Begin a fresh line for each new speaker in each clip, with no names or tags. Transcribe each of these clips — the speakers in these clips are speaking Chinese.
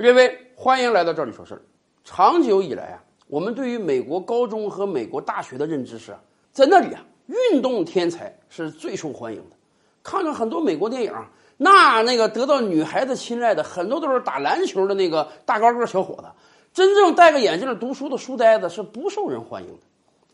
各位，欢迎来到这里说事儿。长久以来啊，我们对于美国高中和美国大学的认知是，在那里啊，运动天才是最受欢迎的。看看很多美国电影，那那个得到女孩子青睐的，很多都是打篮球的那个大高个小伙子。真正戴个眼镜读书的书呆子是不受人欢迎的。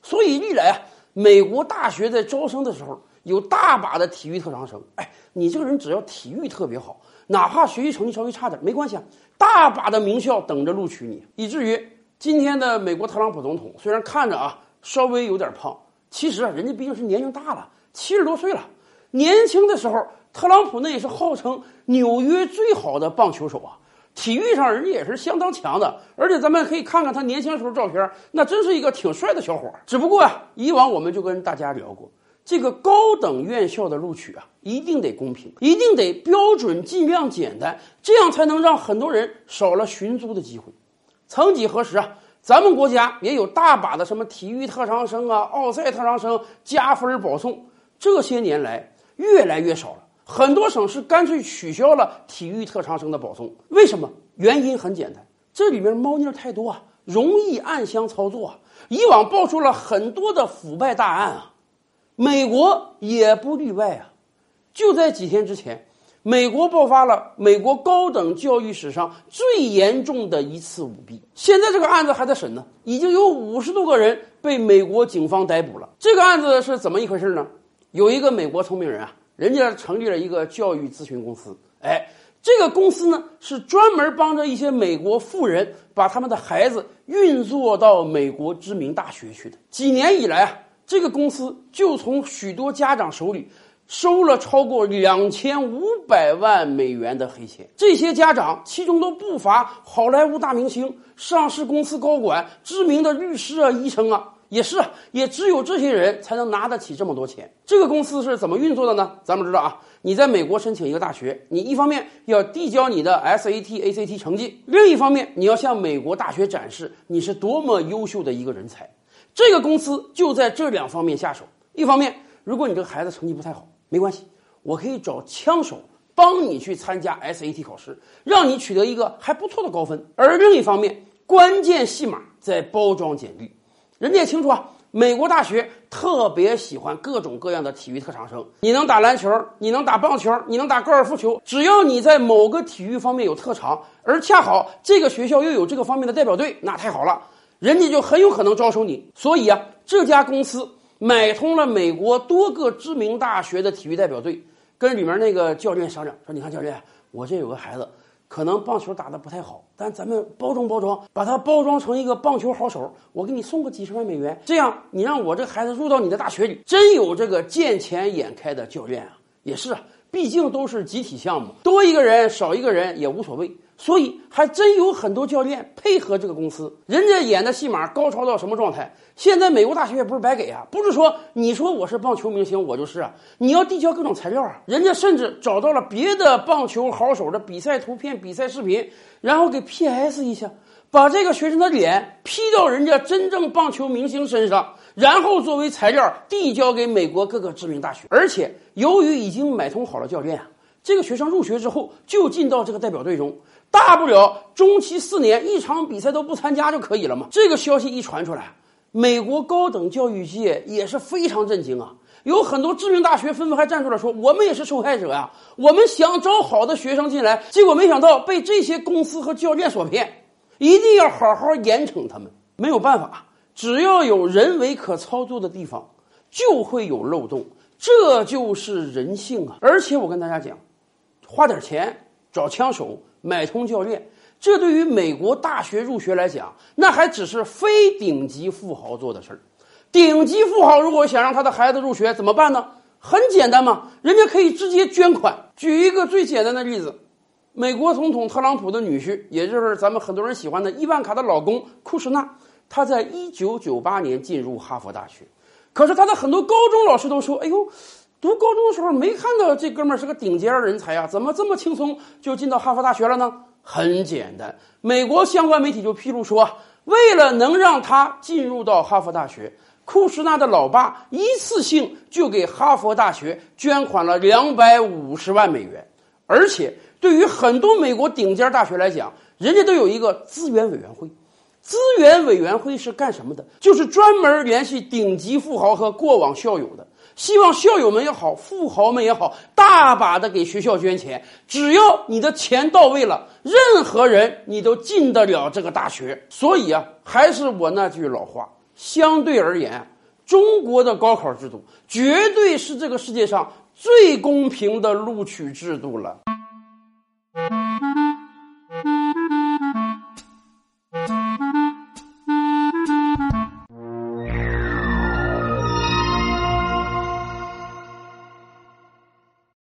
所以历来啊，美国大学在招生的时候有大把的体育特长生。哎，你这个人只要体育特别好。哪怕学习成绩稍微差点没关系啊，大把的名校等着录取你，以至于今天的美国特朗普总统虽然看着啊稍微有点胖，其实啊人家毕竟是年龄大了，七十多岁了。年轻的时候，特朗普那也是号称纽约最好的棒球手啊，体育上人家也是相当强的。而且咱们可以看看他年轻时候照片，那真是一个挺帅的小伙。只不过啊，以往我们就跟大家聊过。这个高等院校的录取啊，一定得公平，一定得标准尽量简单，这样才能让很多人少了寻租的机会。曾几何时啊，咱们国家也有大把的什么体育特长生啊、奥赛特长生加分保送，这些年来越来越少了。很多省市干脆取消了体育特长生的保送。为什么？原因很简单，这里面猫腻太多啊，容易暗箱操作啊。以往爆出了很多的腐败大案啊。美国也不例外啊！就在几天之前，美国爆发了美国高等教育史上最严重的一次舞弊。现在这个案子还在审呢，已经有五十多个人被美国警方逮捕了。这个案子是怎么一回事呢？有一个美国聪明人啊，人家成立了一个教育咨询公司。哎，这个公司呢是专门帮着一些美国富人把他们的孩子运作到美国知名大学去的。几年以来啊。这个公司就从许多家长手里收了超过两千五百万美元的黑钱。这些家长其中都不乏好莱坞大明星、上市公司高管、知名的律师啊、医生啊，也是啊，也只有这些人才能拿得起这么多钱。这个公司是怎么运作的呢？咱们知道啊，你在美国申请一个大学，你一方面要递交你的 SAT、ACT 成绩，另一方面你要向美国大学展示你是多么优秀的一个人才。这个公司就在这两方面下手。一方面，如果你这个孩子成绩不太好，没关系，我可以找枪手帮你去参加 SAT 考试，让你取得一个还不错的高分。而另一方面，关键戏码在包装简历。人家也清楚啊，美国大学特别喜欢各种各样的体育特长生。你能打篮球，你能打棒球，你能打高尔夫球，只要你在某个体育方面有特长，而恰好这个学校又有这个方面的代表队，那太好了。人家就很有可能招收你，所以啊，这家公司买通了美国多个知名大学的体育代表队，跟里面那个教练商量说：“你看，教练，我这有个孩子，可能棒球打得不太好，但咱们包装包装，把他包装成一个棒球好手，我给你送个几十万美元，这样你让我这孩子入到你的大学里，真有这个见钱眼开的教练啊！也是啊，毕竟都是集体项目，多一个人少一个人也无所谓。”所以还真有很多教练配合这个公司，人家演的戏码高超到什么状态？现在美国大学也不是白给啊，不是说你说我是棒球明星，我就是啊，你要递交各种材料啊。人家甚至找到了别的棒球好手的比赛图片、比赛视频，然后给 PS 一下，把这个学生的脸 P 到人家真正棒球明星身上，然后作为材料递交给美国各个知名大学。而且由于已经买通好了教练啊，这个学生入学之后就进到这个代表队中。大不了中期四年一场比赛都不参加就可以了嘛。这个消息一传出来，美国高等教育界也是非常震惊啊！有很多知名大学纷纷还站出来说：“我们也是受害者呀，我们想招好的学生进来，结果没想到被这些公司和教练所骗，一定要好好严惩他们。”没有办法，只要有人为可操作的地方，就会有漏洞，这就是人性啊！而且我跟大家讲，花点钱找枪手。买通教练，这对于美国大学入学来讲，那还只是非顶级富豪做的事儿。顶级富豪如果想让他的孩子入学，怎么办呢？很简单嘛，人家可以直接捐款。举一个最简单的例子，美国总统特朗普的女婿，也就是咱们很多人喜欢的伊万卡的老公库什纳，他在一九九八年进入哈佛大学，可是他的很多高中老师都说：“哎呦。”读高中的时候没看到这哥们儿是个顶尖人才啊，怎么这么轻松就进到哈佛大学了呢？很简单，美国相关媒体就披露说，为了能让他进入到哈佛大学，库什纳的老爸一次性就给哈佛大学捐款了两百五十万美元，而且对于很多美国顶尖大学来讲，人家都有一个资源委员会。资源委员会是干什么的？就是专门联系顶级富豪和过往校友的，希望校友们也好，富豪们也好，大把的给学校捐钱。只要你的钱到位了，任何人你都进得了这个大学。所以啊，还是我那句老话，相对而言，中国的高考制度绝对是这个世界上最公平的录取制度了。